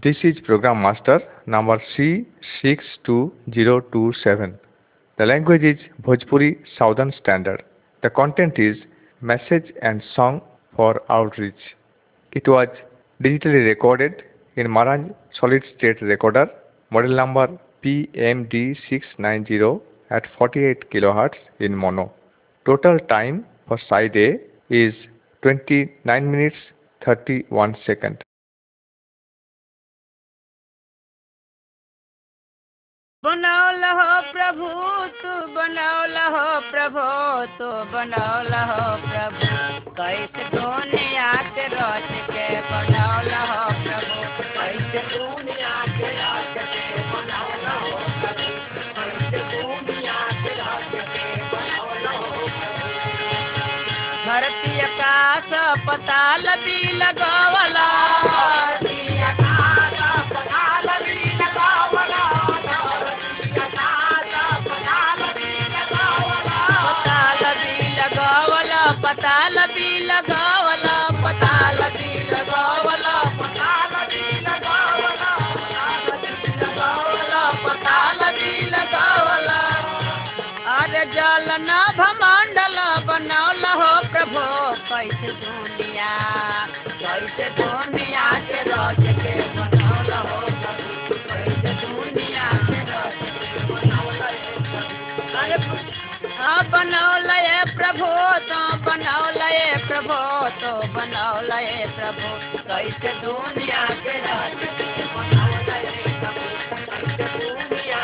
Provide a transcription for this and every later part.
This is Program Master number C62027. The language is Bhojpuri Southern Standard. The content is Message and Song for Outreach. It was digitally recorded in Marang Solid State Recorder, model number PMD690 at 48 kHz in mono. Total time for side A is 29 minutes 31 seconds. बनौल हो प्रभु, तू बनौल हो प्रभु, तू बनौल हो प्रभु। कैसे दुनिया के रच के बनौल हो प्रभु। कैसे दुनिया के रच के बनौल हो प्रभु। कैसे दुनिया के रच के बनौल हो धरती आकाश पताल भी लगवला धरती बनौल है प्रभु तो बनौल है प्रभु तो बनौल है प्रभु। कैसे दुनिया के रच के बनौल है प्रभु। कैसे दुनिया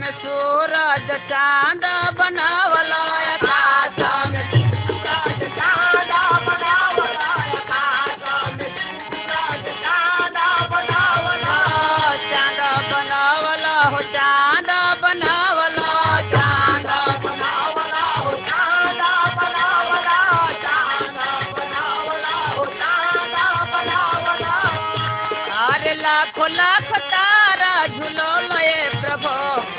में सूरज चाँद बनावला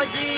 बनावला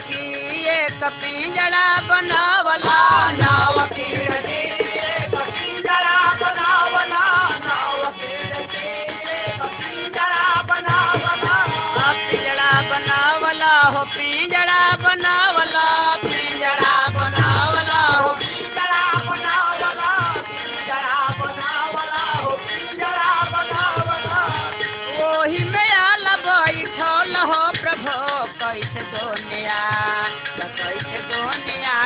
पपीजड़ा बनावला नावीर पपीजड़ा बनाव नावीर पपीजड़ा बनाव पीजड़ा बनाव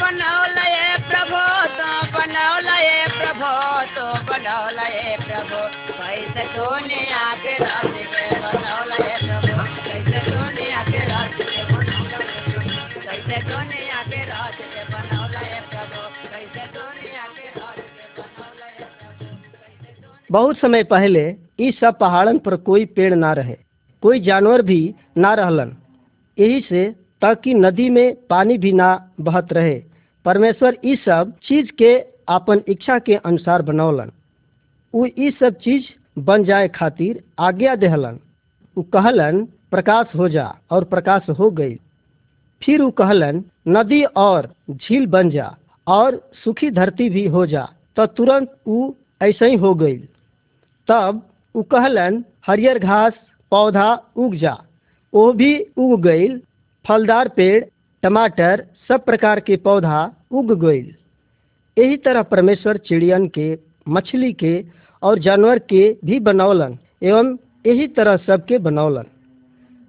बनौला प्रभु तो बनौल प्रभो तो बनौला प्रभु। कैसे दुनिया के रच के बहुत समय पहले ई सब पहाड़न पर कोई पेड़ ना रहे, कोई जानवर भी ना रहलन। यही से ताकि नदी में पानी भी ना बहत रहे, परमेश्वर ई सब चीज़ के अपन इच्छा के अनुसार बनौलन। उ सब चीज़ बन जाए खातिर आज्ञा देहलन। उ कहलन, प्रकाश हो जा और प्रकाश हो गई। फिर उ कहलन, नदी और झील बन जा और सूखी धरती भी हो जा तो तुरंत उ ऐसे ही हो गई। तब उ कहलन, हरियर घास, पौधा उग जा। वो भी उग गईल फलदार पेड़, टमाटर, सब प्रकार के पौधा उग गईल यही तरह परमेश्वर चिड़ियन के, मछली के और जानवर के भी बनौलन एवं यही तरह सबके बनौलन।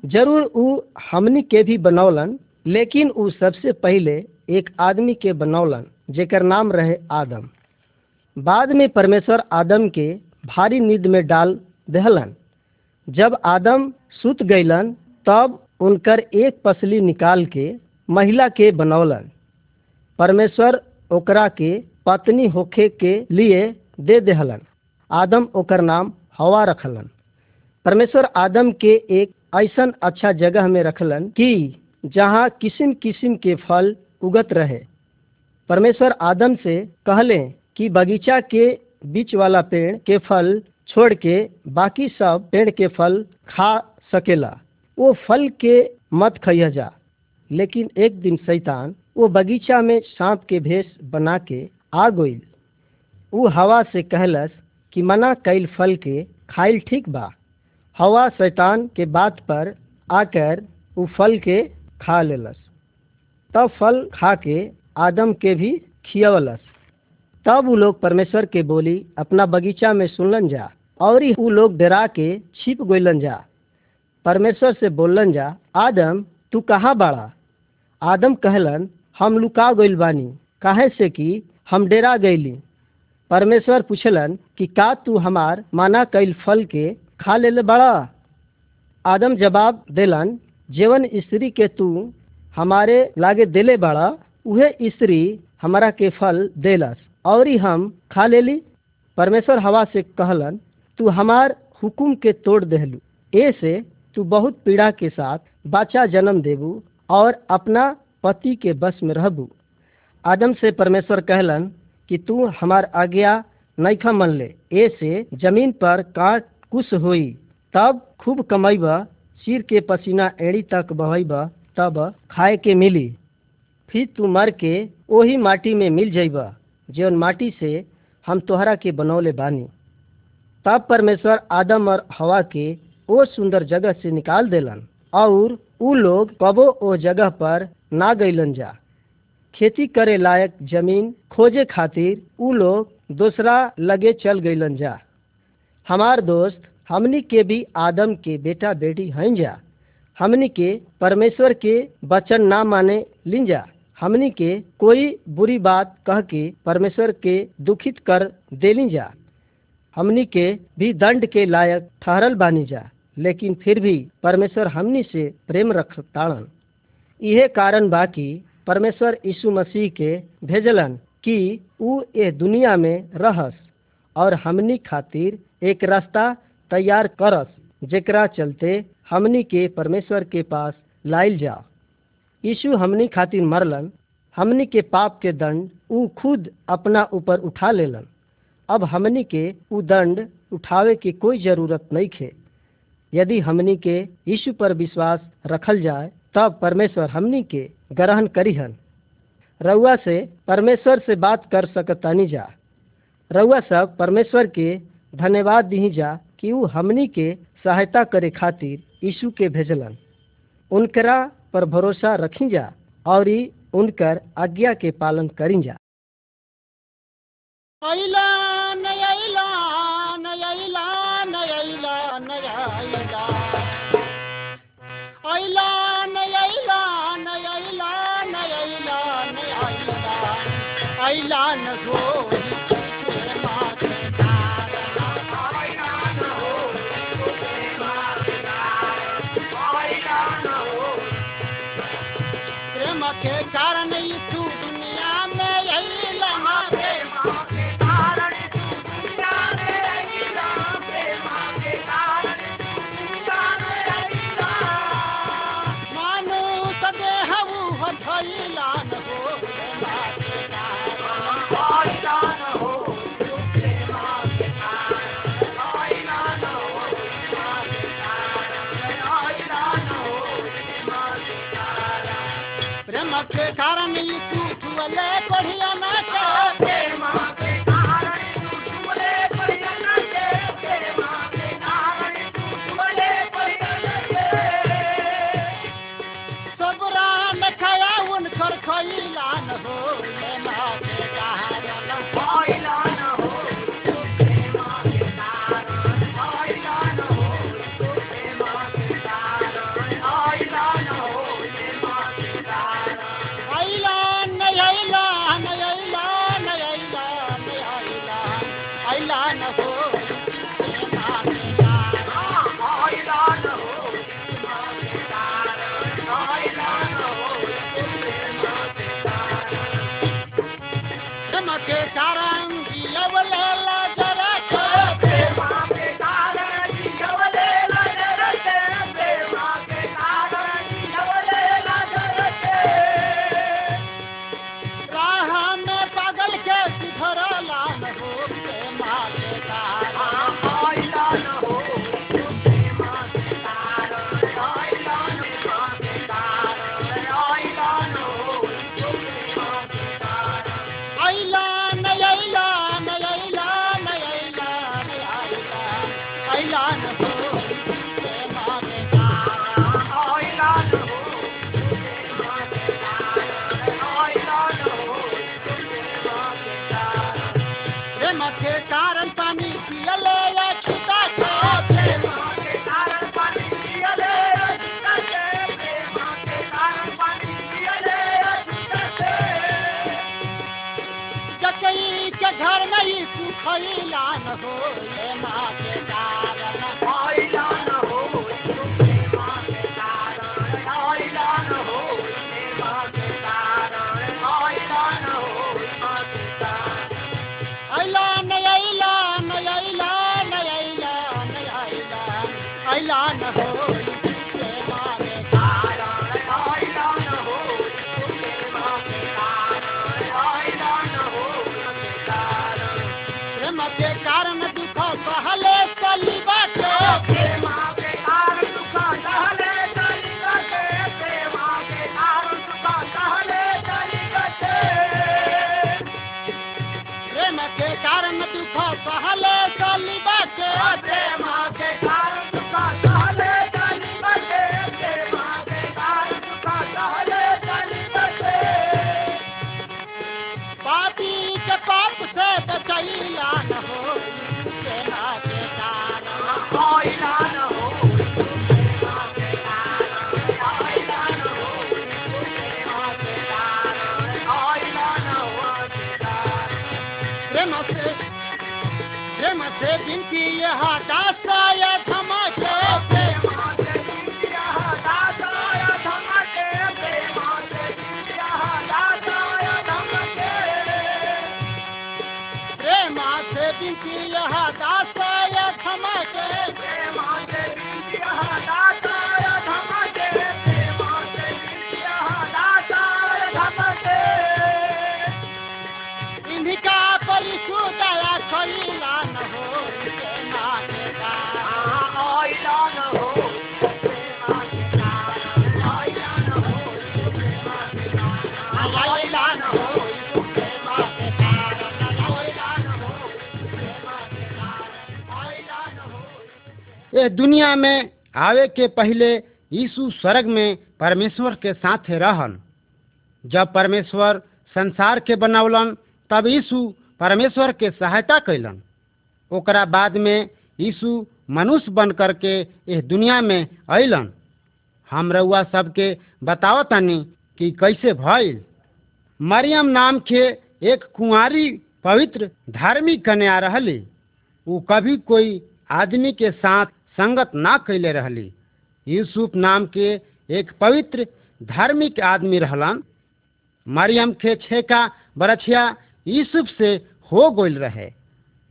ज़रूर उ हमनी के भी बनौलन, लेकिन उ सबसे पहले एक आदमी के बनौलन, जेकर नाम रहे आदम। बाद में परमेश्वर आदम के भारी नींद में डाल दहलन। जब आदम सुत गईलन, तब उनकर एक पसली निकाल के महिला के बनौलन। परमेश्वर ओकरा के पत्नी होखे के लिए दे देहलन। आदम ओकर नाम हवा रखलन। परमेश्वर आदम के एक ऐसन अच्छा जगह में रखलन कि जहाँ किस्म किस्म के फल उगत रहे। परमेश्वर आदम से कहले कि बगीचा के बीच वाला पेड़ के फल छोड़ के बाकी सब पेड़ के फल खा सकेला। वो फल के मत खइया जा। लेकिन एक दिन शैतान वो बगीचा में सांप के भेष बना के आ गईल उ हवा से कहलस कि मना कैल फल के खाइल ठीक बा। हवा शैतान के बात पर आकर वो फल के खा लेलस। तब फल खा के आदम के भी खियवलस। तब उ लोग परमेश्वर के बोली, अपना बगीचा में सुनलन जा, और उ लोग डरा के छिप गइलन जा। परमेश्वर से बोलन जा, आदम, तू कहाँ बाड़ा? आदम कहलन, हम लुका गइल बानी। काहे से कि हम डेरा गईली? परमेश्वर पूछलन कि का तू हमार माना कैल फल के खा ले बड़ा? आदम जवाब देलन, जेवन स्त्री के तू हमारे लागे देले बड़ा, उहे स्त्री हमारा के फल देलस। और ही हम खा लेली परमेश्वर हवा से कहलन, तू हमार हुकुम के तोड़ देहलू। ए से तू बहुत पीड़ा के साथ बच्चा जन्म देबू और अपना पति के बस में रहबू। आदम से परमेश्वर कहलन कि तू हमार आज्ञा नैखा मन ले। ए से ज़मीन पर काट कुश होई, तब खूब कमैब सिर के पसीना एड़ी तक बहैब तब खाए के मिली। फिर तू मर के ओही माटी में मिल जइब। जौन माटी से हम तोहरा के बनौले बानी। तब परमेश्वर आदम और हवा के ओ सुंदर जगह से निकाल देलन, और उ लोग कबो ओ जगह पर ना गईलन जा। खेती करे लायक ज़मीन खोजे खातिर उ लोग दूसरा लगे चल गईलन जा। हमार दोस्त, हमनी के भी आदम के बेटा बेटी हैं जा। हमनी के परमेश्वर के वचन ना माने लिन जा। हमनी के कोई बुरी बात कह के परमेश्वर के दुखित कर देली जा। हमनी के भी दंड के लायक ठहरल बानी जा, लेकिन फिर भी परमेश्वर हमनी से प्रेम रख ताड़न इहे कारण बा कि परमेश्वर यीशु मसीह के भेजलन कि उ ए दुनिया में रहस और हमनी खातिर एक रास्ता तैयार करस, जेकरा चलते हमनी के परमेश्वर के पास लाइल जा। यीशु हमनी खातिर मरलन, हमनी के पाप के दंड उ खुद अपना ऊपर उठा लेलन। अब हमनी के उ दंड उठावे की कोई ज़रूरत नहीं खे। यदि हमनी के यीशु पर विश्वास रखल जाए तब परमेश्वर हमनी के ग्रहण करिहन। रउआ से परमेश्वर से बात कर सकतानी जा। रउआ सब परमेश्वर के धन्यवाद दी जा कि उ हमनी के सहायता करे खातिर यीशु के भेजलन। उनकरा पर भरोसा रखी जा और उनकर आज्ञा के पालन करींजा। ऐलान हो। के कारण तू तू बढ़िया ना होई से विनती यह का दुनिया में आवे के पहले यीशु स्वर्ग में परमेश्वर के साथ रहन। जब परमेश्वर संसार के बनौलन तब यीशु परमेश्वर के सहायता कैलन ओकरा बाद में यीशु मनुष्य बन कर के इस दुनिया में अलन हम रउआ सबके बताओ तनी कि कैसे भइल। मरियम नाम के एक कुंवारी पवित्र धार्मिक कन्या रहली। वो कभी कोई आदमी के साथ संगत ना कैले रहली। यूसुफ नाम के एक पवित्र, धार्मिक आदमी रहलन। मरियम के छेका बरछिया यूसुफ से हो गइल रहे।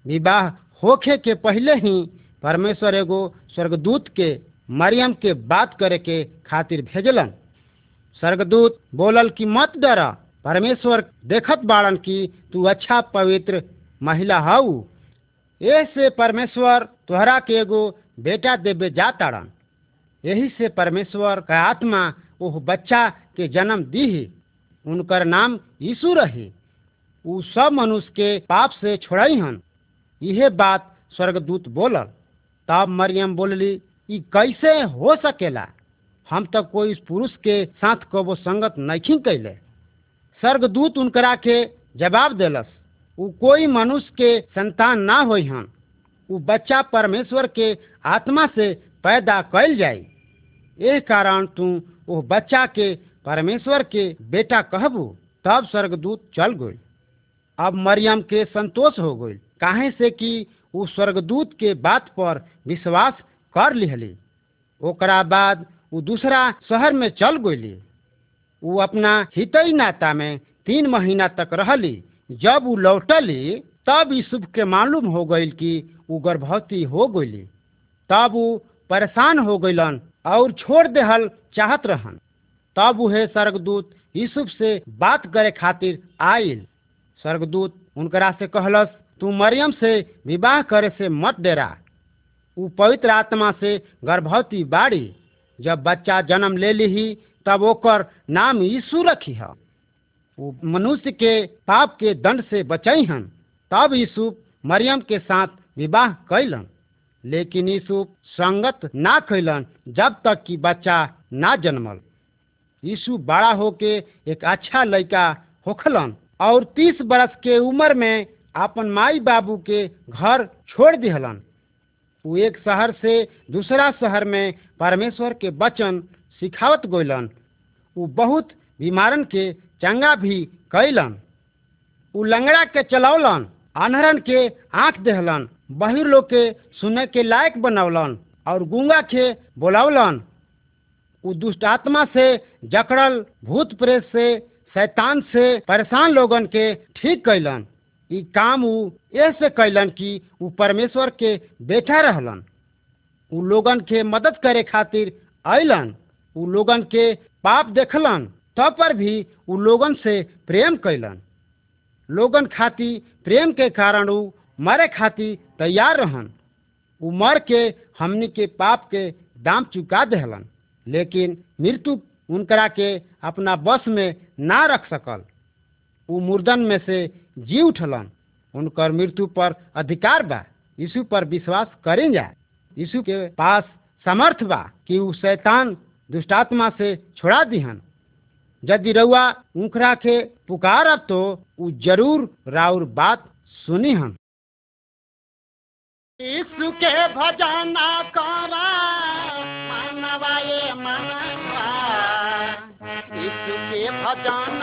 विवाह होखे के पहले ही परमेश्वर एगो स्वर्गदूत के, मरियम के बात करे के खातिर भेजलन। स्वर्गदूत बोलल कि, मत डरा, परमेश्वर देखत बाड़न कि तू अच्छा पवित्र महिला हऊ ऐसे परमेश्वर तोहरा के एगो बेटा देवे जाताड़न। यही से परमेश्वर का आत्मा वह बच्चा के जन्म दी ही उनकर नाम यीशु रही। उ सब मनुष्य के पाप से छोड़ई हन। यह बात स्वर्गदूत बोलल। तब मरियम बोलली, ई कैसे हो सकेला? हम तो कोई पुरुष के साथ कबो संगत नहीं कैले। स्वर्गदूत उनकरा के जवाब देलस उ कोई मनुष्य के संतान ना होई हन। उ बच्चा परमेश्वर के आत्मा से पैदा कैल जाई। एह कारण तू वो बच्चा के परमेश्वर के बेटा कहबू, तब स्वर्गदूत चल गई। अब मरियम के संतोष हो गई, काहे से कि वो स्वर्गदूत के बात पर विश्वास कर लिहली। ओकरा बाद उ दूसरा शहर में चल गईली। उ अपना हितई नाता में तीन महीना तक रहली, जब उ लौटली तब यूसुफ के मालूम हो गई कि वो गर्भवती हो गई तब वो परेशान हो गईलन और छोड़ देहल चाहत रहन। तब उहे स्वर्गदूत यूसुफ से बात करे खातिर आयल स्वर्गदूत उनकरा से कहलस, तू मरियम से विवाह करे से मत डेरा। उ पवित्र आत्मा से गर्भवती बाड़ी। जब बच्चा जन्म ले ली तब ओकर नाम यीशु रखी है। वो मनुष्य के पाप के दंड से बचई हन। तब यीशु मरियम के साथ विवाह कैलन लेकिन यीशु संगत ना कैलन जब तक कि बच्चा ना जन्मल। यीशु बड़ा होके एक अच्छा लड़का होखलन और तीस बरस के उम्र में अपन माई बाबू के घर छोड़ दिहलन। वो एक शहर से दूसरा शहर में परमेश्वर के वचन सिखावत गइलन वो बहुत बीमारन के चंगा भी कैलन उ लंगड़ा के चलौलन। अनहरन के आँख देहलन, बहिर लोग के सुने के लायक बनौलन और गूँगा के बोलौलन उ दुष्ट आत्मा से जकड़ल भूत प्रेत से, शैतान से परेशान लोगन के ठीक कैलन। ई काम उ ऐसे कैलन कि उ परमेश्वर के बेटा रहलन। उ लोगन के मदद करे खातिर अलन उ लोगन के पाप देखलन, तब पर भी उ लोगन से प्रेम कैलन। लोगन खाती प्रेम के कारण उ मरे खातिर तैयार रहन। उ मर के हमनी के पाप के दाम चुका देहलन, लेकिन मृत्यु उनकरा के अपना बस में ना रख सकल। उ मुर्दन में से जी उठलन, उनकर मृत्यु पर अधिकार बा यीशु पर विश्वास करें जा। यीशु के पास समर्थ बा कि उ शैतान दुष्टात्मा से छोड़ा दिहन। यदि रउआ उखरा के पुकारब तो उ ज़रूर राउर बात सुनी हम के भजाना करा, मानवाए मानवा। मनवा यीशु के भजन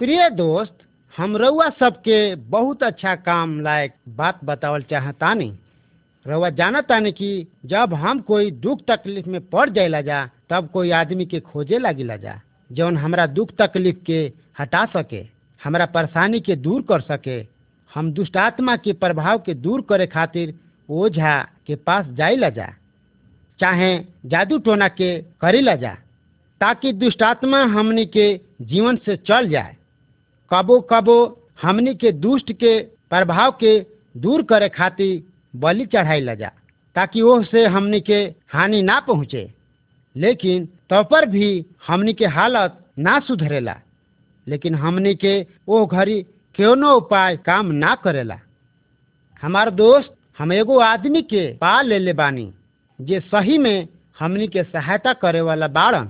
प्रिय दोस्त, हम रउआ सबके बहुत अच्छा काम लायक बात बतावल चाहतानी रउआ जानतानी कि जब हम कोई दुख तकलीफ़ में पड़ जाए जा, तब कोई आदमी के खोजे लगे ला जा, जौन हमारा दुख तकलीफ़ के हटा सके, हमारा परेशानी के दूर कर सके, हम दुष्ट आत्मा के प्रभाव के दूर करे खातिर ओझा के पास जाए ला जा, चाहे जादू टोना के करीला जा, ताकि दुष्ट आत्मा हमनी के जीवन से चल जाए कबो कबो हमनी के दुष्ट के प्रभाव के दूर करे खातिर बलि चढ़ाई ला जा ताकि वो से हमनी के हानि ना पहुँचे। लेकिन तो पर भी हमनी के हालत ना सुधरेला, लेकिन हमनी के वो घड़ी क्यों उपाय काम ना करेला। हमार दोस्त हम एगो आदमी के पा ले ले बानी, जे सही में हमनी के सहायता करे वाला बाड़न।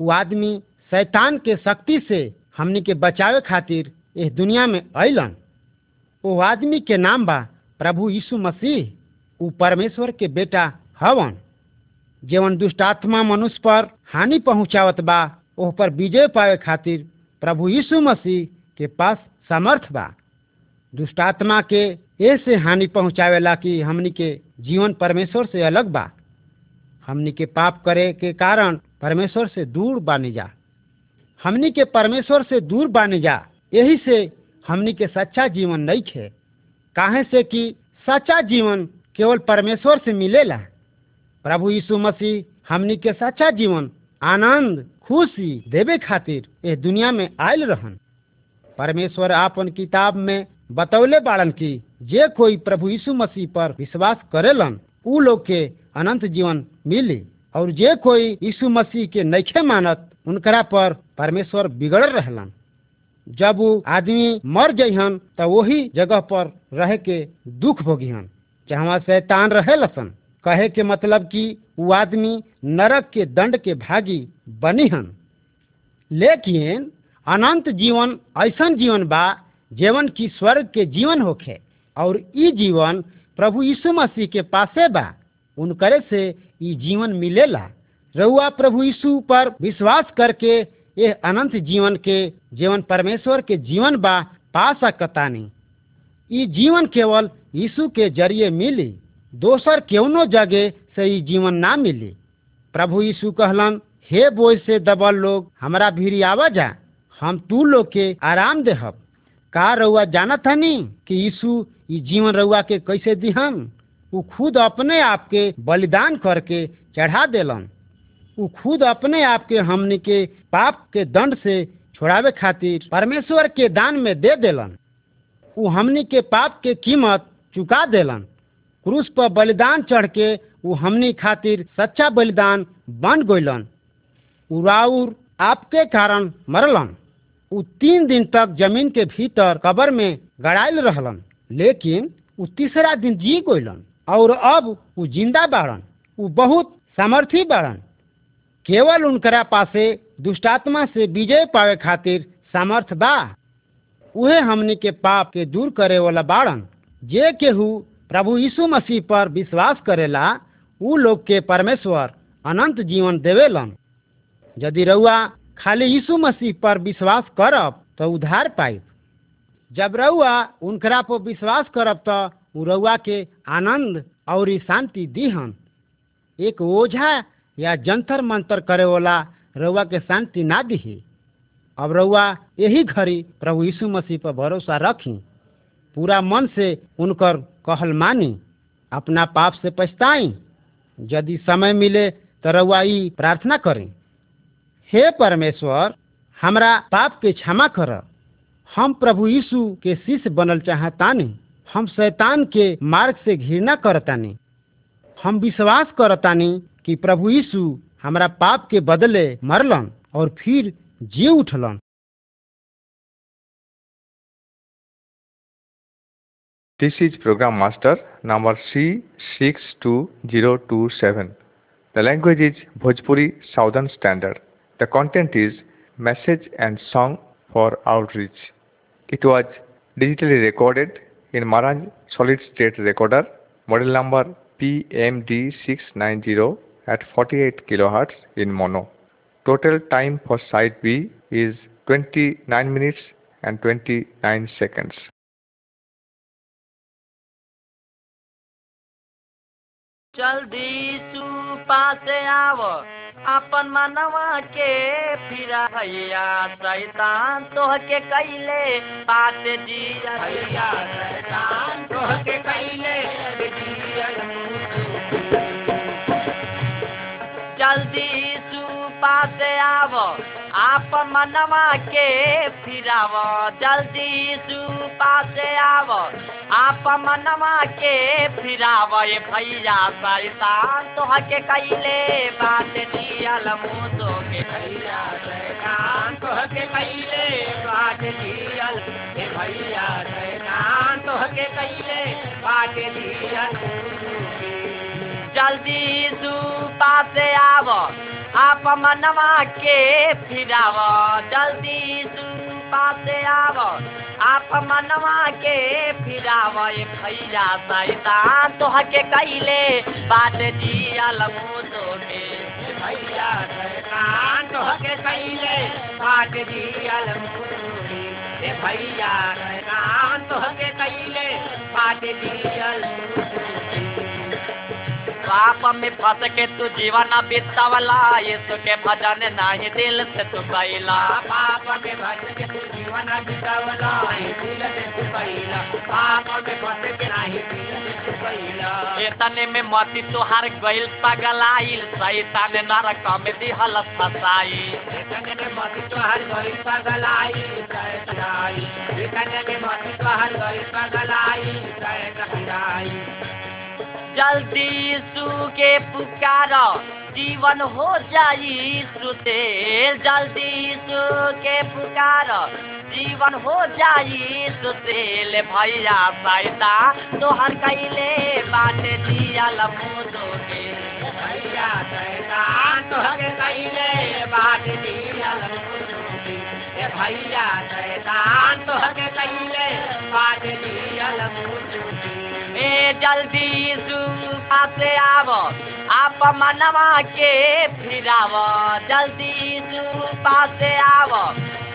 वो आदमी शैतान के शक्ति से हमनी के बचावे खातिर इस दुनिया में अलन वो आदमी के नाम बा प्रभु यीशु मसीह। वो परमेश्वर के बेटा हवन। जेवन दुष्टात्मा मनुष्य पर हानि पहुंचावत बा, ओह पर विजय पावे खातिर प्रभु यीशु मसीह के पास समर्थ बा। दुष्टात्मा के ऐसे हानि पहुंचावेला कि हमनी के जीवन परमेश्वर से अलग बा। हमनी के पाप करे के कारण परमेश्वर से दूर बानी जा। हमनी के परमेश्वर से दूर बानी जा। यही से हमनी के सच्चा जीवन नहीं खे काहे से कि सच्चा जीवन केवल परमेश्वर से मिलेला। प्रभु यीशु मसीह हमनी के सच्चा जीवन आनंद, खुशी देवे खातिर इस दुनिया में आयल रहन। परमेश्वर आपन किताब में बतौले बाड़न की जे कोई प्रभु यीशु मसीह पर विश्वास करेलन, उ लोग के अनंत जीवन मिली। और जे कोई यीशु मसीह के नैखे मानत, उनकरा पर परमेश्वर बिगड़ रहलन। जब वो आदमी मर जइहन तो वही जगह पर रह के दुख भोगिहन, जहाँ शैतान रहे लसन कहे के मतलब कि वो आदमी नरक के दंड के भागी बनिहन। लेकिन अनंत जीवन ऐसा जीवन बा, जीवन की स्वर्ग के जीवन होखे, और ई जीवन प्रभु यीशु मसीह के पासे बा। उनकरे से ई जीवन मिलेला। रउआ प्रभु यीशु पर विश्वास करके ये अनंत जीवन के, जीवन परमेश्वर के जीवन बा पा सकतानी ई जीवन केवल यीशु के ज़रिए मिली, दोसर केवनो जगह से ई जीवन ना मिली। प्रभु यीशु कहलन, हे बोझ से दबल लोग, हमरा भीरी आवा जा, हम तू लोग के आराम देहब। का रउआ जानत हनी कि यीशु ई जीवन रउआ के कैसे दिहन? उ खुद अपने आप के बलिदान करके चढ़ा देलन। उ खुद अपने आप के हमनी के पाप के दंड से छोड़ावे खातिर परमेश्वर के दान में दे देलन। उ हमनी के पाप के कीमत चुका देलन। क्रूस पर बलिदान चढ़ के वो हमनी खातिर सच्चा बलिदान बन गइलन। उ राउर आपके कारण मरलन। उ तीन दिन तक ज़मीन के भीतर कबर में गड़ाइल रहलन। लेकिन वो तीसरा दिन जी गइलन और अब उ ज़िंदा बाड़न। वो बहुत सामर्थी बाड़न। केवल उनकरा पासे दुष्टात्मा से विजय पावे खातिर सामर्थ बा उहे हमनी के पाप के दूर करे वाला बाड़न जे केहू प्रभु यीशु मसीह पर विश्वास करेला उ लोग के परमेश्वर अनंत जीवन देवेलन यदि रउआ खाली यीशु मसीह पर विश्वास करब तो उधार पाइब जब रउआ उनकरा पर विश्वास करब तो रउआ के आनंद और शांति दीहन एक ओझा या जंतर मंतर करे वाला रउआ के शांति ना दिही। अब रउआ यही घड़ी प्रभु यीशु मसीह पर भरोसा रखी। पूरा मन से उनकर कहल मानी, अपना पाप से पछताई। यदि समय मिले तो रउआ ई प्रार्थना करें, हे परमेश्वर, हमरा पाप के क्षमा कर। हम प्रभु यीशु के शिष्य बनल चाहतानी, हम शैतान के मार्ग से घृणा करतानी। हम विश्वास करतानी कि प्रभु यीशु हमारा पाप के बदले मरलन और फिर जी उठलन। This is program master number C six two zero two seven the language is Bhojpuri southern standard the content is message and song for outreach it was digitally recorded in Marantz solid state recorder model number P M D six nine zero at 48 kHz in mono. Total time for side B is 29 minutes and 29 seconds. जल्दी सु पासे आव अपन मनवा के फिरा भैया शैतान तोह के कैले पास जिया भैया शैतान तोह के कैले से आव आप मनवा के फिराव। जल्दी सुपा से आव। आप मनवा के फिराव। ये भैया शैतान तो हके कैले बात दियल मुँह के भैया शैतान तो हके कैले बात दियल हे भैया शैतान तो हके कैले बात दियल जल्दी सुपा से आव। आप मनवा के फिराव, जल्दी सुपा से आव। आप मनवा के फिराव भैया शैतान तो कैले। बात दियल मुँह के भैया तो कैले। बात भैया तो हके कैले। बात दियल पाप में फंस के तू जीवन बितावला यीशु के भजन नहीं दिल से तू कैला पाप में फंस के तू जीवन बितावला दिल से तू कैला पाप में फंस के नहीं दिल से तू कैला इतने में मती तुहार गइल पगलाइल शैतान नरक में दिहल फसाई इतने में मती तुहार गइल पगलाइल शैतान इतने में मती तुहार गइल पगलाइल शैतान जल्दी सू के पुकार, जीवन हो जाई सुतेल जल्दी सू के पुकार, जीवन हो जाई सुतेल भैया सैता तोहर कैले बाटे दियल मुदो के। भैया सैता तोहर कैले बाटे दियल मुदो के। भैया सैतान तोहर कैले बाटे दियल मुदो के। ए, जल्दी सुपा से आव आप मनवा के फिराव। जल्दी सुपा से आव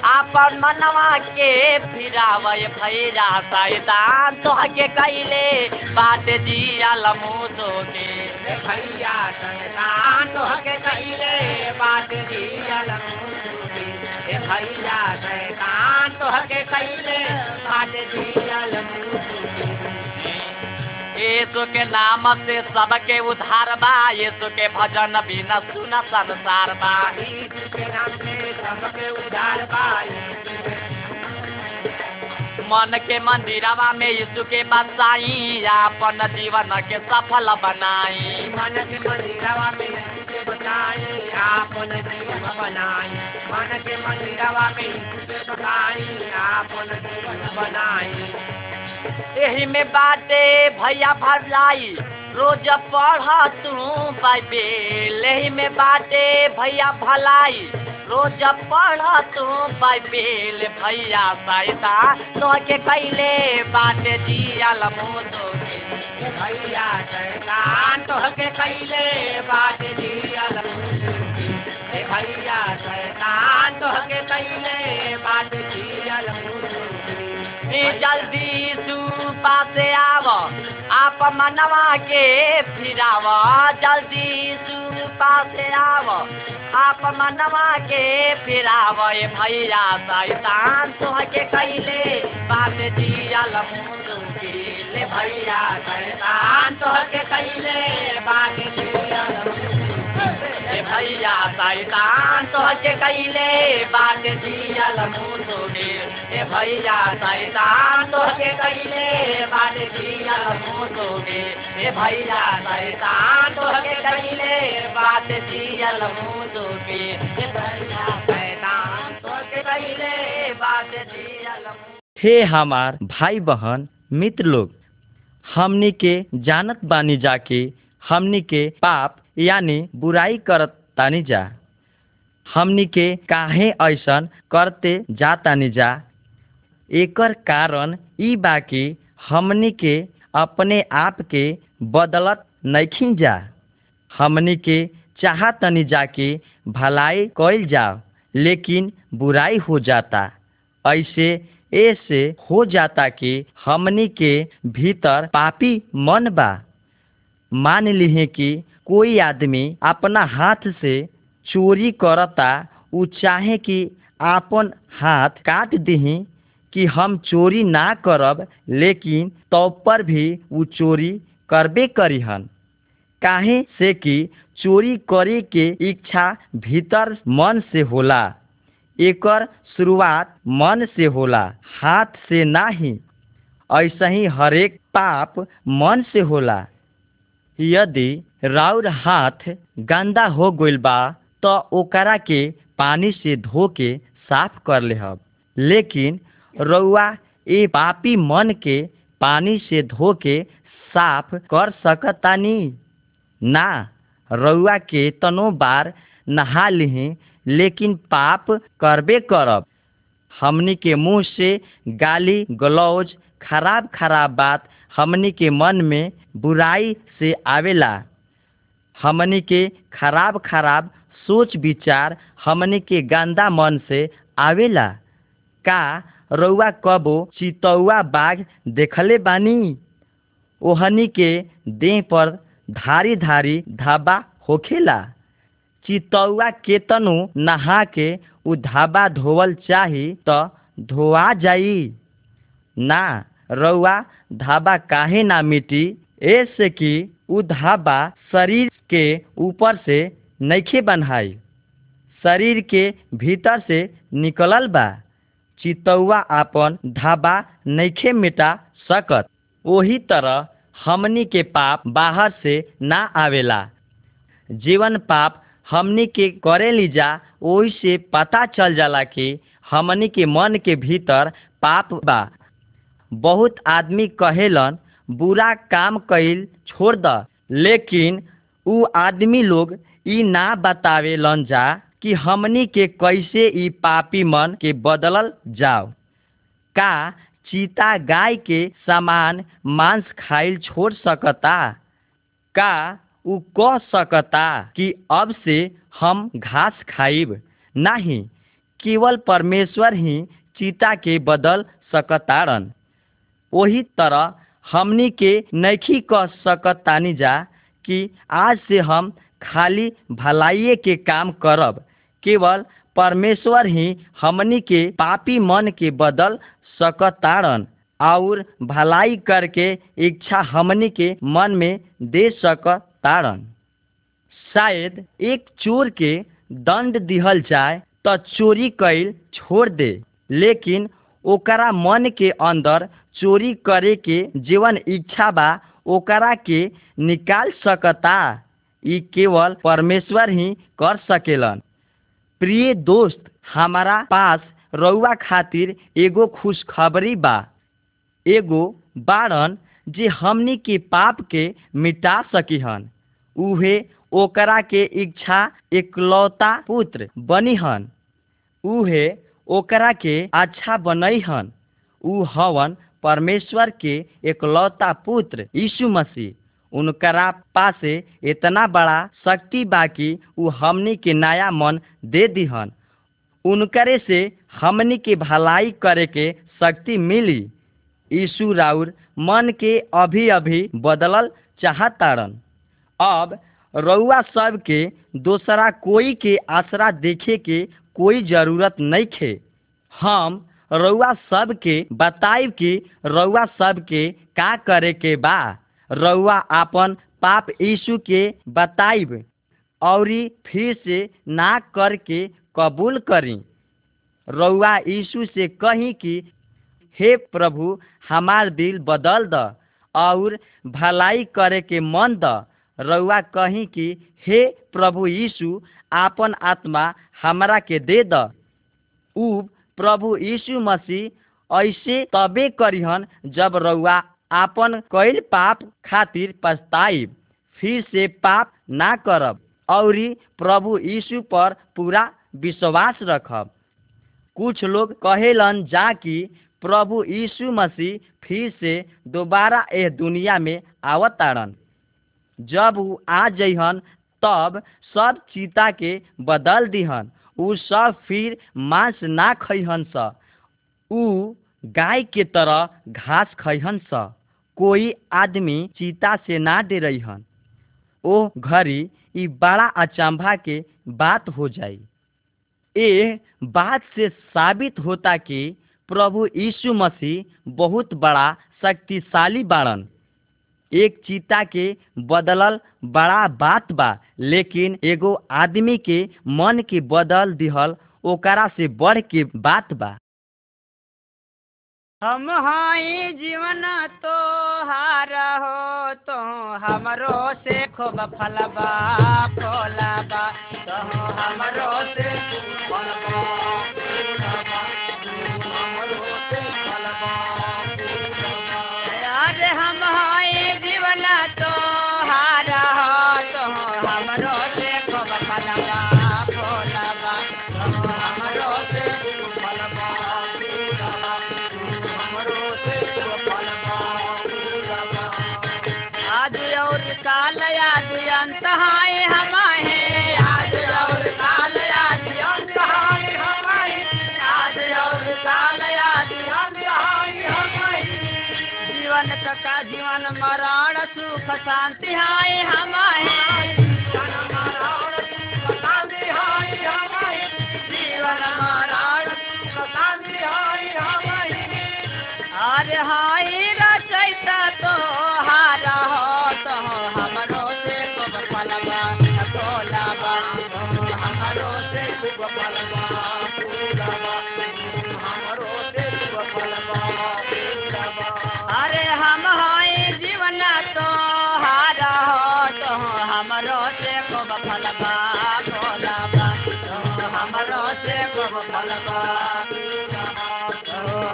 आप मनवा के फिराव। भैया शैतान तो के कैले बात दियल मुदो के भैया शैतान तो कैले बात के भैया शैतान तो के कैले बात मुदो के यीशु के नाम से सबके उद्धार बा यीशु के भजन बिना सुन संसार बा। मन के मंदिरवा में यीशु के बसाई अपन जीवन के सफल बनाई। मन के मंदिरवा में यीशु के बसाई अपन जीवन बनाई। मन के मंदिरवा में यीशु के बसाई अपन जीवन बनाई। एही में बाटे भैया भरलाई। रोज पढ़ तू बाइबेल एही में बाटे भैया भलाई। रोज पढ़ तू बाइबेल भैया सैता तो के कैले बाटे दियल मुदो के। भैया शैतान तो के कैले बाटे के। भैया शैतान तो के कैले बाटे के जल्दी सुपा आव आप मनवा के फिराव जल्दी सुपा से आव आप मनवा के फिराव ये भैया शैतान तो के कैले बात दियल मुदो भैया शैतान तो के कैले बात दियल ए भैया शैतान तो के कैले बात भैया शैतान तो के कैले बात भैया शैतान तो के कैले बात भैया शैतान तो के कैले बात हे हमार भाई बहन मित्र लोग हमनी के जानत बानी जाके हमनी के पाप यानी बुराई करत तानी जा। हमनी के काहे ऐसन करते जा जातानी जा। एकर कारण ई बाकी हमनी के अपने आप के बदलत नइखिन जा। हमनी के चाहतनी जाके भलाई कइल जाओ लेकिन बुराई हो जाता। ऐसे ऐसे हो जाता कि हमनी के भीतर पापी मन बा। मान लिहे कि कोई आदमी अपना हाथ से चोरी करता, उ चाहे कि आपन हाथ काट दही कि हम चोरी ना करब, लेकिन तो पर भी उ चोरी करबे करिहन। काहे से कि चोरी करे के इच्छा भीतर मन से होला, एकर शुरुआत मन से होला, हाथ से नाही। ऐसा ही हरेक पाप मन से होला। यदि राउर हाथ गंदा हो गइल बा तो ओकरा के पानी से धो के साफ़ कर लेहब लेकिन रउआ ए पापी मन के पानी से धो के साफ़ कर सकतानी? ना, रउआ के तनो बार नहा लिही, लेकिन पाप करबे करब। हमनी के मुँह से गाली गलौज खराब खराब बात हमनी के मन में बुराई से आवेला। हमनी के खराब खराब सोच विचार हमनी के गंदा मन से आवेला। का रउआ कबो चितौआ बाघ देखले बानी? ओहनी के देह पर धारी धारी धाबा होखेला। चितौआ केतनो नहा के उ धाबा धोवल चाही त धोआ जाई। ना, रउआ धाबा काहे ना मिटी? ऐसे कि उ शरीर के ऊपर से नइखे बन्हाई, शरीर के भीतर से निकलल बा। चितौआ आपन धाबा नइखे मिटा सकत। ओही तरह हमनी के पाप बाहर से ना आवेला। जीवन पाप हमनी के करे लीजा, ओही से पता चल जाला कि हमनी के मन के भीतर पाप बा। बहुत आदमी कहेलन बुरा काम कइल छोड़ द। लेकिन उ आदमी लोग ई ना बतावेलन जा कि हमनी के कैसे ई पापी मन के बदलल जाओ। का चीता गाय के समान मांस खाइल छोड़ सकता? का उ कह सकता कि अब से हम घास खाइब? नहीं, केवल परमेश्वर ही चीता के बदल सकतारन। वही तरह हमनी के नैखी कह सकतानी जा कि आज से हम खाली भलाइए के काम करब। केवल परमेश्वर ही हमनी के पापी मन के बदल सकतारन और भलाई करके इच्छा हमनी के मन में दे सकतारन शायद एक चोर के दंड दिहल जाए तो चोरी कैल छोड़ दे, लेकिन ओकरा मन के अंदर चोरी करे के जीवन इच्छा बा, ओकरा के निकाल सकता। ई केवल परमेश्वर ही कर सकेलन। प्रिय दोस्त, हमारा पास रउआ खातिर एगो खुशखबरी बा। एगो बारन जे हमनी के पाप के मिटा सकीहन। उहे ओकरा के इच्छा एकलौता पुत्र बनिहन। उहे ओकरा के अच्छा बनैहन। उ हवन परमेश्वर के एकलौता पुत्र यीशु मसीह। उनकरा पासे इतना बड़ा शक्ति बाकी उ हमनी के नया मन दे दिहन। उनकरे से हमनी के भलाई करे के शक्ति मिली। यीशु राउर मन के अभी अभी बदलल चाहतारन। अब रउआ सब के दोसरा कोई के आसरा देखे के कोई ज़रूरत नहीं खे हम रउआ सब के कि रउआ सब के करे के बा? रउआ आपन पाप यीशु के बताइब, औरी फिर से ना करके कबूल करी। रउआ यीशु से कही कि, हे प्रभु, हमार दिल बदल द और भलाई करे के मन द। रउआ कही कि, हे प्रभु यीशु, आपन आत्मा हमरा के दे द। उ प्रभु यीशु मसीह ऐसे तबे करिहन जब रउआ आपन कैल पाप खातिर पछताइब, फिर से पाप ना करब, औरी प्रभु यीशु पर पूरा विश्वास रखब। कुछ लोग कहेलन जा कि प्रभु यीशु मसीह फिर से दोबारा एह दुनिया में आवतारन जब वो आ जइहन, तब सब चीता के बदल दिहन। उ सब फिर मांस ना खइहन स। उ गाय के तरह घास खइहन स। कोई आदमी चीता से ना दे रही डरइहन ओ घड़ी, ई बड़ा अचंभा के बात हो जाई। ए बात से साबित होता कि प्रभु यीशु मसीह बहुत बड़ा शक्तिशाली बाड़न। एक चीता के बदलल बड़ा बात बा, लेकिन एगो आदमी के मन के बदल दिहल, ओकरा से बढ़ के बात बा। हम हाई जीवन तो हार हो तो हमरो से खूब फलबा फलबा तो हमरो से खूब फलबा अरे हम हाई शांति हाय हमारे जीवन हमारे हाय रचैता तो हारा हो तो हमरो हमरो से खूब फलबा खूब फलबा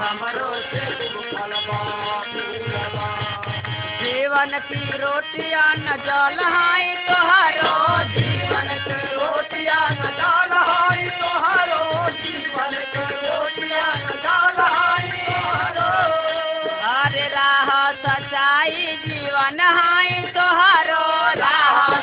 हमरो जीवन की रोटियाँ न जल हाय तोहारो। जीवन की रोटियाँ न जल हाय तोहारो। जीवन की रोटियाँ न जल हाय तोहारो। अरे राह सच्चाई जीवन हाय तोहारो। राह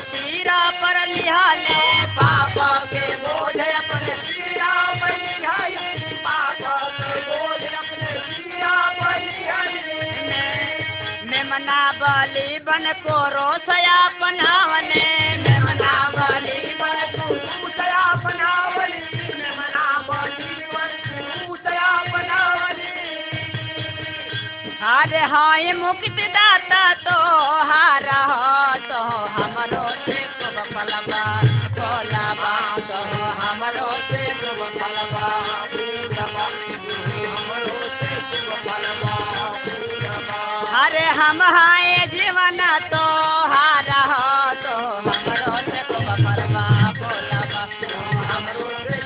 सिरा पर निहाले पापा के बोले अपने सीरा पर निहाले पापा के बोले अपने सीरा पर निहाले। मैं मना बाली बन को रोसया पनावने अरे हाय मुक्ति दाता तो हारा तो हमरो से खूब फलबा फलबा तो हमरो से खूब फलबा अरे हम हाय जीवन तो हारा तो हमरो से खूब फलबा फलबा तो हमरो से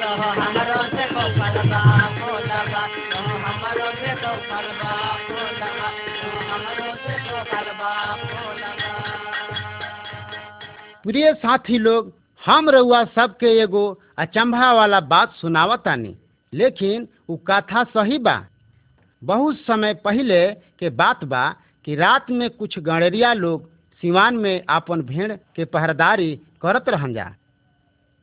तो हमरो से खूब फलबा प्रिय साथी लोग, हम रउआ सबके एगो अचंभा वाला बात सुनावतानी। लेकिन उ कथा सही बा। बहुत समय पहले के बात बा कि रात में कुछ गणेरिया लोग सिवान में आपन भेड़ के पहरेदारी करत रहन जा।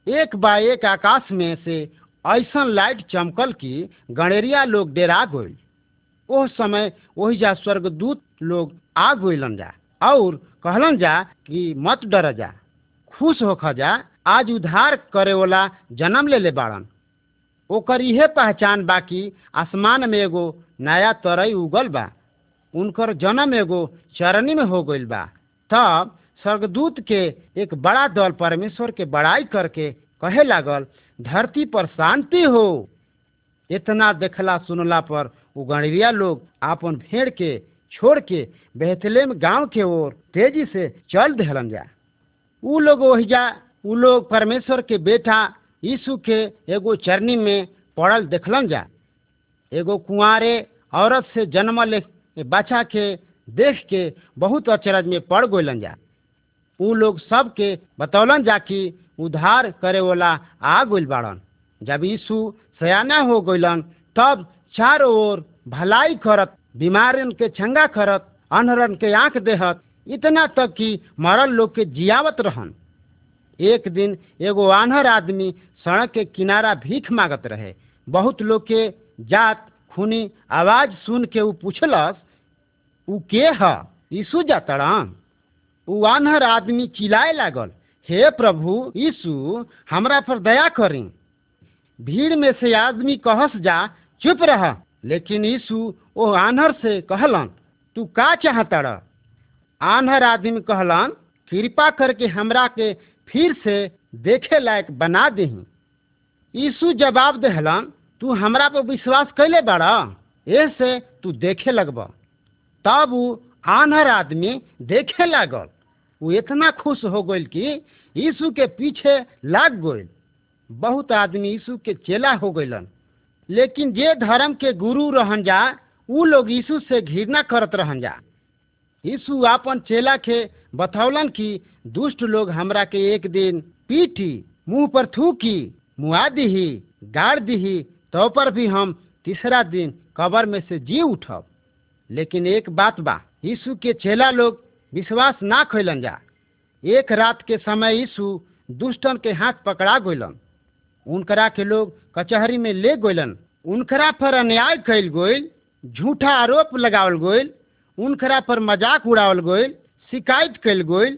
एक बा एक आकाश में से ऐसा लाइट चमकल कि गणेरिया लोग डेरा गइल। ओह समय वही जा स्वर्गदूत लोग आ गइलन जा, और कहलन जा कि मत डर जा, खुश होख जा, आज उद्धार करे वाला जन्म ले ले बाड़न। ओकर इहे पहचान बा कि आसमान में एगो नया तरई उगल बा, उनकर जन्म एगो चरणी में हो गइल बा। तब स्वर्गदूत के एक बड़ा दल परमेश्वर के बड़ाई करके कहे लागल, धरती पर शांति हो। इतना देखला सुनला पर उ गणरिया लोग आपन भेड़ के, छोड़ के, बेहतलेम गाँव के ओर तेज़ी से चल दहलन जा। उ लोग ओहिजा उ लोग परमेश्वर के बेटा, यीशु के एगो चरनी में पड़ल देखलन जा। एगो कुंवारे औरत से जन्मल बच्चा के देख के बहुत अचरज में पड़ गइलन जा। उ लोग सबके बतौलन जा कि उधार करे वाला आ गइल बाड़न। जब यीशु सयाना हो गइलन, तब चारों ओर भलाई करत बीमारन के चंगा करत अनहरन के आँख देहत, इतना तक कि मरल लोग के जियावत रहन। एक दिन एगो आन्हर आदमी सड़क के किनारा भीख मांगत रहे। बहुत लोग के जात, खूनी आवाज़ सुन के ऊ पूछलस ऊ के ह? यीशु जातड़न? ऊ आन्हर आदमी चिल्लाए लागल, हे प्रभु यीशु हमरा पर दया करी। भीड़ में से आदमी कहस जा चुप रह। लेकिन यीशु ओ आन्हर से कहलन, तू का चाहतड़ आन्हर आदमी कहलन, कृपा करके हमरा के फिर से देखे लायक बना दही। यीशु जवाब दहलन, तू हमरा पर विश्वास कैले बड़ा? ऐसे तू देखे लगब। तब वो आन्हर आदमी देखे लागल। वो इतना खुश हो गइल कि यीशु के पीछे लाग गइल। बहुत आदमी यीशु के चेला हो गइलन। लेकिन जे धर्म के गुरु रहन जा ऊ लोग यीशु से घृणा करत रहन जा। यीशु आपन चेला के बतौलन कि, दुष्ट लोग हमरा के एक दिन पीटी मुँह पर थूकी, मुआ दीही, गाड़ दीही तो पर भी हम तीसरा दिन कबर में से जी उठब। लेकिन एक बात बा यीशु के चेला लोग विश्वास ना खैलन जा। एक रात के समय यीशु दुष्टन के हाथ पकड़ा गइलन। उनकरा के लोग कचहरी में ले गइलन। उनकरा पर अन्याय कैल गइल, झूठा आरोप लगावल गइल, उनकरा पर मज़ाक उड़ावल गइल, शिकायत कैल गइल।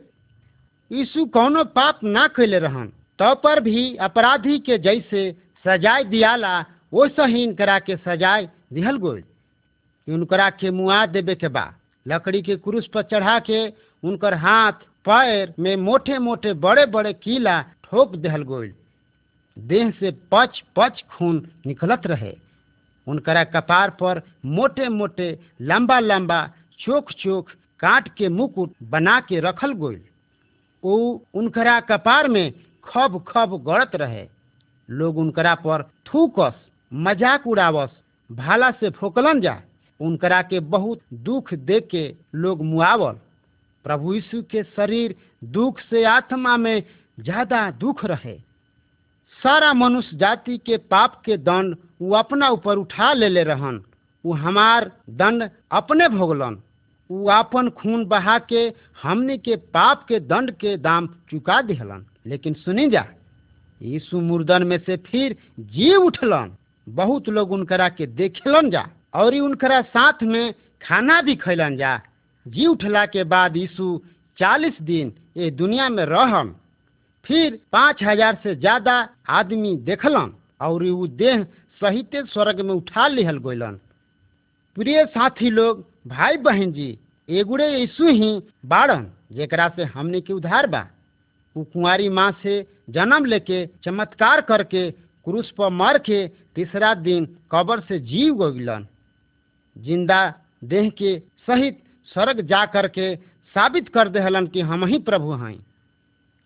यीशु कौनो पाप ना कैले रहन। तो पर भी अपराधी के जैसे सजाए दियाला, वैसे ही इनकरा के सजाए दिहल गइल। कि उनकरा के मुआ देवे के बा, लकड़ी के क्रूस पर चढ़ा के उनकर हाथ, पैर में मोटे मोटे बड़े बड़े कीला ठोक देहल गइल। देह से पच पच खून निकलत रहे। उनकरा कपार पर मोटे मोटे लंबा लंबा चोख चोख काट के मुकुट बना के रखल गइल। ऊ उनकरा कपार में खब खब गड़त रहे। लोग उनकरा पर थूकस, मज़ाक उड़ावस, भाला से फोकलन जा। उनकरा के बहुत दुख दे के लोग मुआवल। प्रभु यीशु के शरीर दुख से आत्मा में ज़्यादा दुख रहे। सारा मनुष्य जाति के पाप के दंड वो अपना ऊपर उठा ले ले रहन। वो हमार दंड अपने भोगलन। वो अपन खून बहा के हमने के पाप के दंड के दाम चुका दिहलन। लेकिन सुनी जा, यीशु मुर्दन में से फिर जी उठलन। बहुत लोग उनकरा के देखेलन जा, और उनकरा साथ में खाना भी खैलन जा। जी उठला के बाद यीशु चालीस दिन ये दुनिया में रहन। फिर पाँच हज़ार से ज़्यादा आदमी देखलन और उ देह सहित स्वर्ग में उठा लिहल गइलन। प्रिय साथी लोग भाई बहन जी, एगुड़े यीशु ही बाड़न, जेकरा से हमने के उधार बा। उ कुंवारी माँ से जन्म लेके, चमत्कार करके, क्रूस पर मर के तीसरा दिन कब्र से जीव गइलन। ज़िंदा देह के सहित स्वर्ग जा करके साबित कर देहलन कि हम ही प्रभु हैं।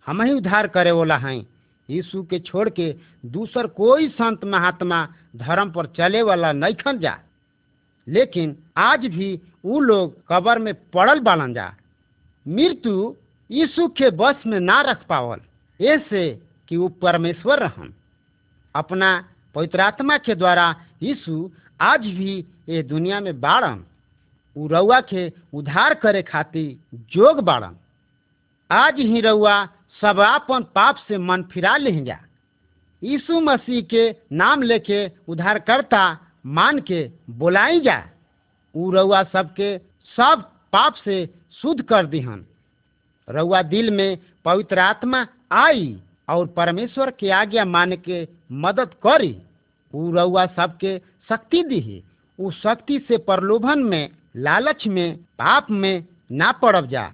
हम ही उद्धार करे वाला हैं। यीशु के छोड़ के दूसर कोई संत महात्मा धर्म पर चले वाला नहीं खन जा। लेकिन आज भी उ लोग कबर में पड़ल बालन जा। मृत्यु यीशु के बस में ना रख पावल। ऐसे कि वो परमेश्वर रहन अपना पवित्रात्मा के द्वारा यीशु आज भी ये दुनिया में बाड़न उ रउआ के उद्धार करे खातिर जोग बाड़न आज ही रउआ सब आपन पाप से मन फिरा ले जा यीशु मसीह के नाम लेके उद्धारकर्ता मान के बोलाई जा। उ रउआ सबके सब पाप से शुद्ध कर दिहन। रउआ दिल में पवित्र आत्मा आई और परमेश्वर के आज्ञा मान के मदद करी। उ रउआ सबके शक्ति दी उ शक्ति से प्रलोभन में, लालच में, पाप में ना पड़ब जा।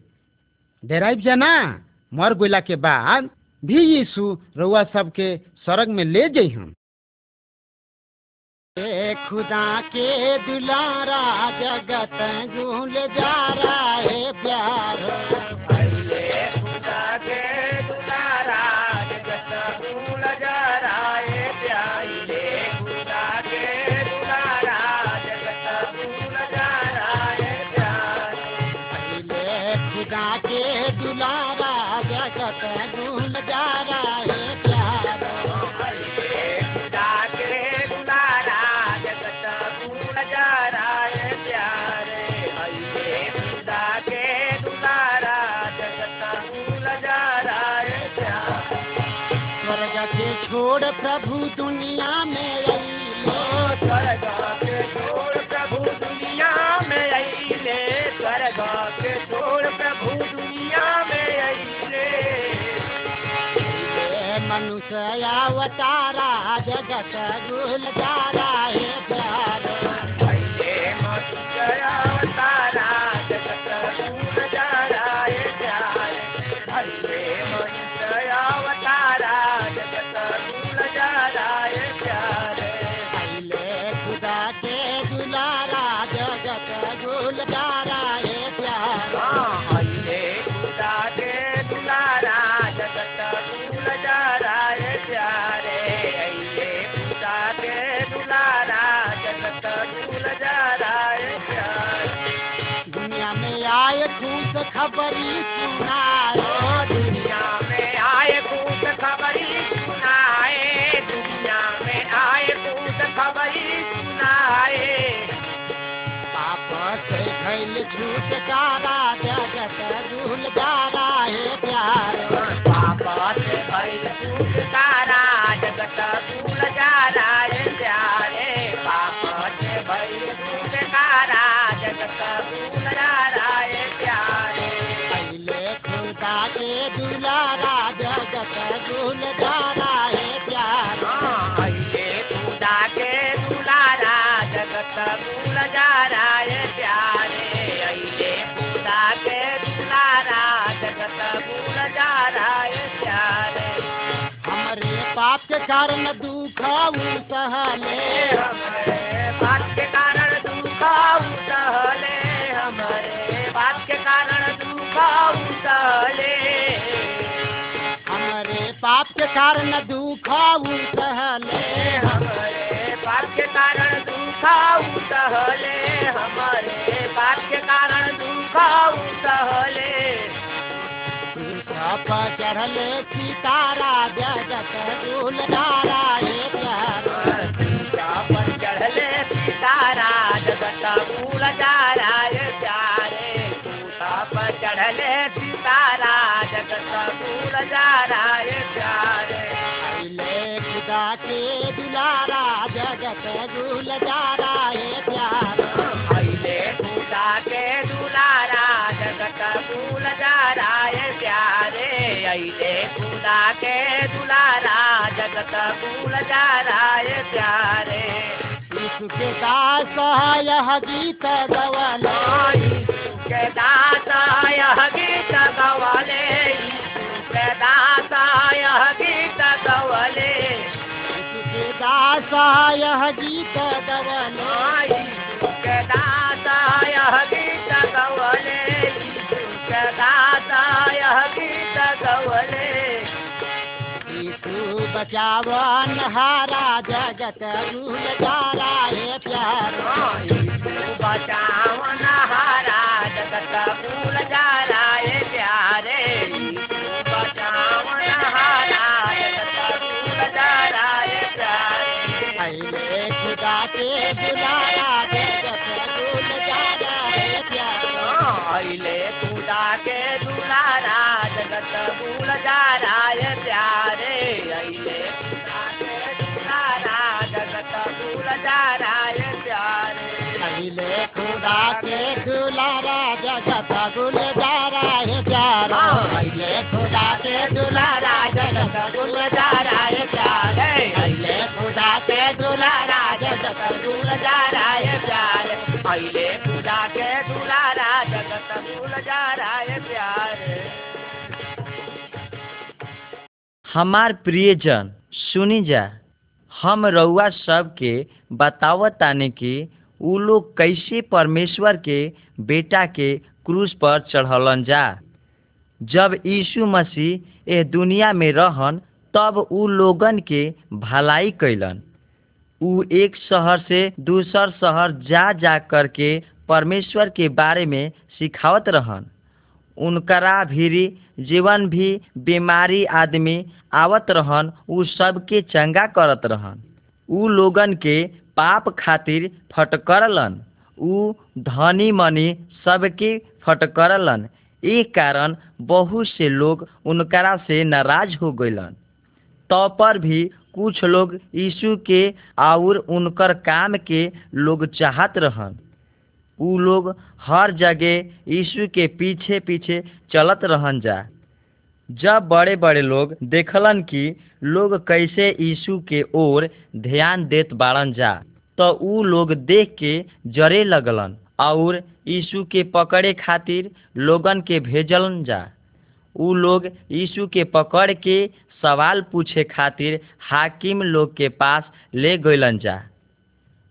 डेराइब जा ना। मर गोला के बाद भी यीशु रउआ सबके स्वर्ग में ले जइहन ए खुदा के दुलारा, जगत झूल जा रहा है प्यार। अवतारा जगत गुलजारा है। प्यारो खबरी सुनाए। दुनिया में आए कूद खबरी सुनाए। दुनिया में आए कूद खबरी सुनाए। पाप से भैल छुटकारा जगत गुलजारा हे प्यारो। पापा से भइल छुटकारा जगत भूल दुलारा जगत गुलजारा हे प्यारो। अइले खुदा के दुलारा जगत रहा है प्यारे अइले खुदा के दुलारा जगत रहा है प्यारे हमरे पाप के कारण दुख उ सहले। हमारे बात के कारण दुख उठले हमारे बात के कारण दुख उठले हमरे पाप के कारण दुख उ सहले हमारे। पाप के कारण दुख सहले हमारे। पाप के कारण दुख सहले पर चढ़ले सीतारा जगत झूल फूल जा रहा है प्यारे। यीशु के दास यह गीत गवलो के दाता यह गीत गवले के दाता यह गीत गवले यीशु के दास यह गीत गवलो के दाता यह गीत गवले के दाता यह गीत गवले यीशु बचावन हारा जगत हे प्यारो। फूल जा रहा प्यारे। बचावन हारा जगत फूल जा रहा प्यारे। पहले खुदा के दुलारा जगत गुलजारा हे प्यारो। अइले खुदा के पहले खुदा के दुलारा जगत गुलजारा हे प्यारो। पहले खुदा के दुलारा जगत गुलजारा हे प्यारे। पहले खुदा के दुलारा जगत गुलजारा है प्यारे। अइले खुदा के दुलारा जगत भूल जा है प्यारे। हमार प्रियजन सुनी जा। हम रउआ सबके बतावत ताने कि उ लोग कैसे परमेश्वर के, बेटा के क्रूस पर चढ़लन जा? जब यीशु मसीह एह दुनिया में रहन, तब उ लोगन के भलाई कैलन उ एक शहर से दूसर शहर जा जा कर के परमेश्वर के बारे में सिखावत रहन। उनकरा भीरी जीवन भी बीमारी आदमी आवत रहन, उ सबके चंगा करत रहन। उ लोगन के पाप खातिर फटकरलन उ धनी मनी सबके फटकरलन एक कारण बहुत से लोग उनकरा से नाराज़ हो गइलन। तो पर भी कुछ लोग यीशु के और उनकर काम के लोग चाहत रहन। उ लोग हर जगह यीशु के पीछे पीछे चलत रहन जा। जब बड़े बड़े लोग देखलन कि लोग कैसे यीशु के ओर ध्यान देत बाड़न जा। तो उ लोग देख के जरे लगलन और यीशु के पकड़े खातिर लोगन के भेजलन जा। उ लोग यीशु के पकड़ के सवाल पूछे खातिर हाकिम लोग के पास ले गइलन जा।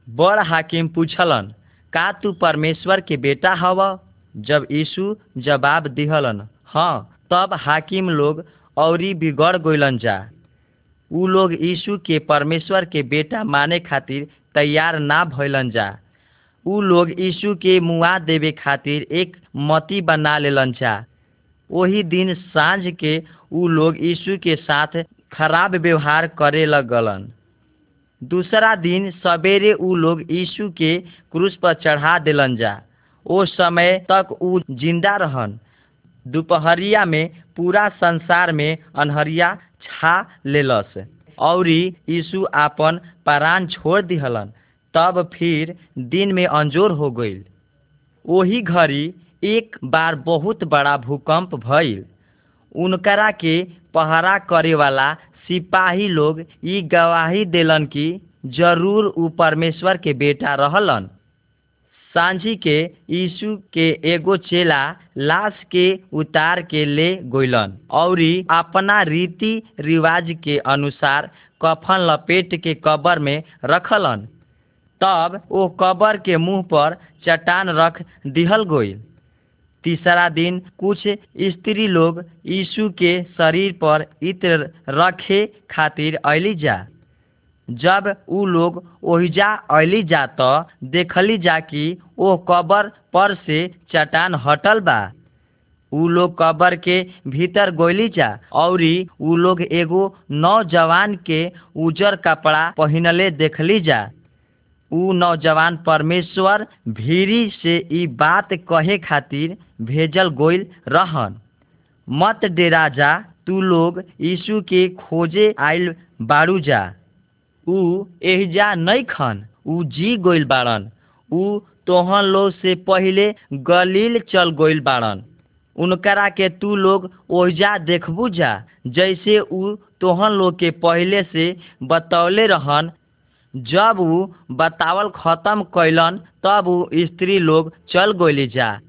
बड़ हाकिम पूछलन, का तू परमेश्वर के बेटा हव जब यीशु जवाब दिहलन हाँ। तब हाकिम लोग औरी बिगड़ गइलन जा। उ लोग यीशु के परमेश्वर के बेटा माने खातिर तैयार ना भइलन जा। उ लोग यीशु के मुआ देवे खातिर एक मती बना लेलन जा। वही दिन साँझ के उ लोग यीशु के साथ खराब व्यवहार करे लगलन। दूसरा दिन सवेरे उ लोग यीशु के क्रूस पर चढ़ा दिलन जा। ओ समय तक उ ज़िंदा रहन। दोपहरिया में पूरा संसार में अनहरिया छा लेलस। औरी यीशु आपन प्राण छोड़ दिहलन, तब फिर दिन में अंजोर हो गईल वही घड़ी एक बार बहुत बड़ा भूकंप भइल। उनकरा के पहरा करे वाला सिपाही लोग ई गवाही देलन कि ज़रूर उ परमेश्वर के बेटा रहलन। सांझी के यीशु के एगो चेला लाश के उतार के ले गोइलन औरी अपना रीति रिवाज के अनुसार कफन लपेट के कब्र में रखलन। तब वो कब्र के मुँह पर चट्टान रख दिहल गइल। तीसरा दिन कुछ स्त्री लोग यीशु के शरीर पर इत्र रखे खातिर अली जा। जब उ लोग ओहिजा जा तो देखली जा कि ओ कब्र पर से चट्टान हटल बा। उ लोग कब्र के भीतर गोली जा, औरी उ लोग एगो नौजवान के उजर कपड़ा पहिनले देखली जा। उ नौजवान परमेश्वर भीरी से ई बात कहे खातिर भेजल गोइल रहन, मत डेरा जा तू लोग यीशु के खोजे आइल बाड़ू जा। उ एहिजा खन, उ जी गोइल बाड़न। उ तोहन लोग से पहिले गलील चल गोइल बाड़न। उनकरा के तू लोग ओहिजा देखबू जा, जैसे उ तोहन लोग के पहिले से बतौले रहन। जब उ बतावल खत्म कैलन तब उ स्त्री लोग चल गोली जा।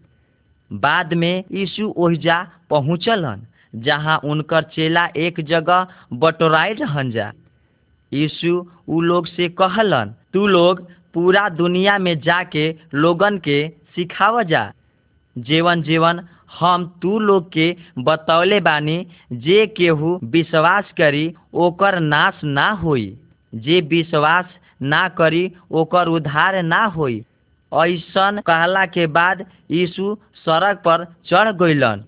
बाद में यीशु ओहिजा पहुँचलन, जहाँ उनकर चेला एक जगह बटोराई रहन जा। यीशु उ लोग से कहलन, तू लोग पूरा दुनिया में जाके लोगन के सिखाव जा। जेवन जेवन हम तू लोग के बतौले बानी, जे केहू विश्वास करी ओकर नाश ना होई। जे विश्वास ना करी ओकर उद्धार ना होई। ऐसन कहला के बाद यीशु सड़क पर चढ़ गइलन।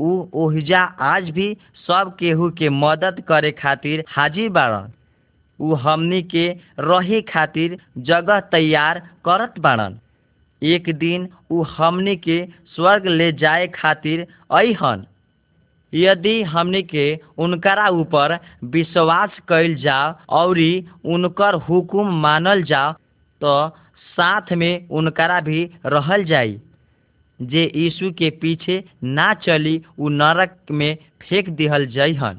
उ ओहिजा आज भी सब केहू के मदद करे खातिर हाजिर बाड़न। उ हमनी के रहे खातिर जगह तैयार करत बाड़न। एक दिन उ हमनी के स्वर्ग ले जाए खातिर अहन यदि हमनी के उनकरा ऊपर विश्वास कैल जाओ औरी उनकर हुकुम मानल जाओ तो साथ में उनकरा भी रहल जाई। जे यीशु के पीछे ना चली उ नरक में फेंक दिहल जइहन।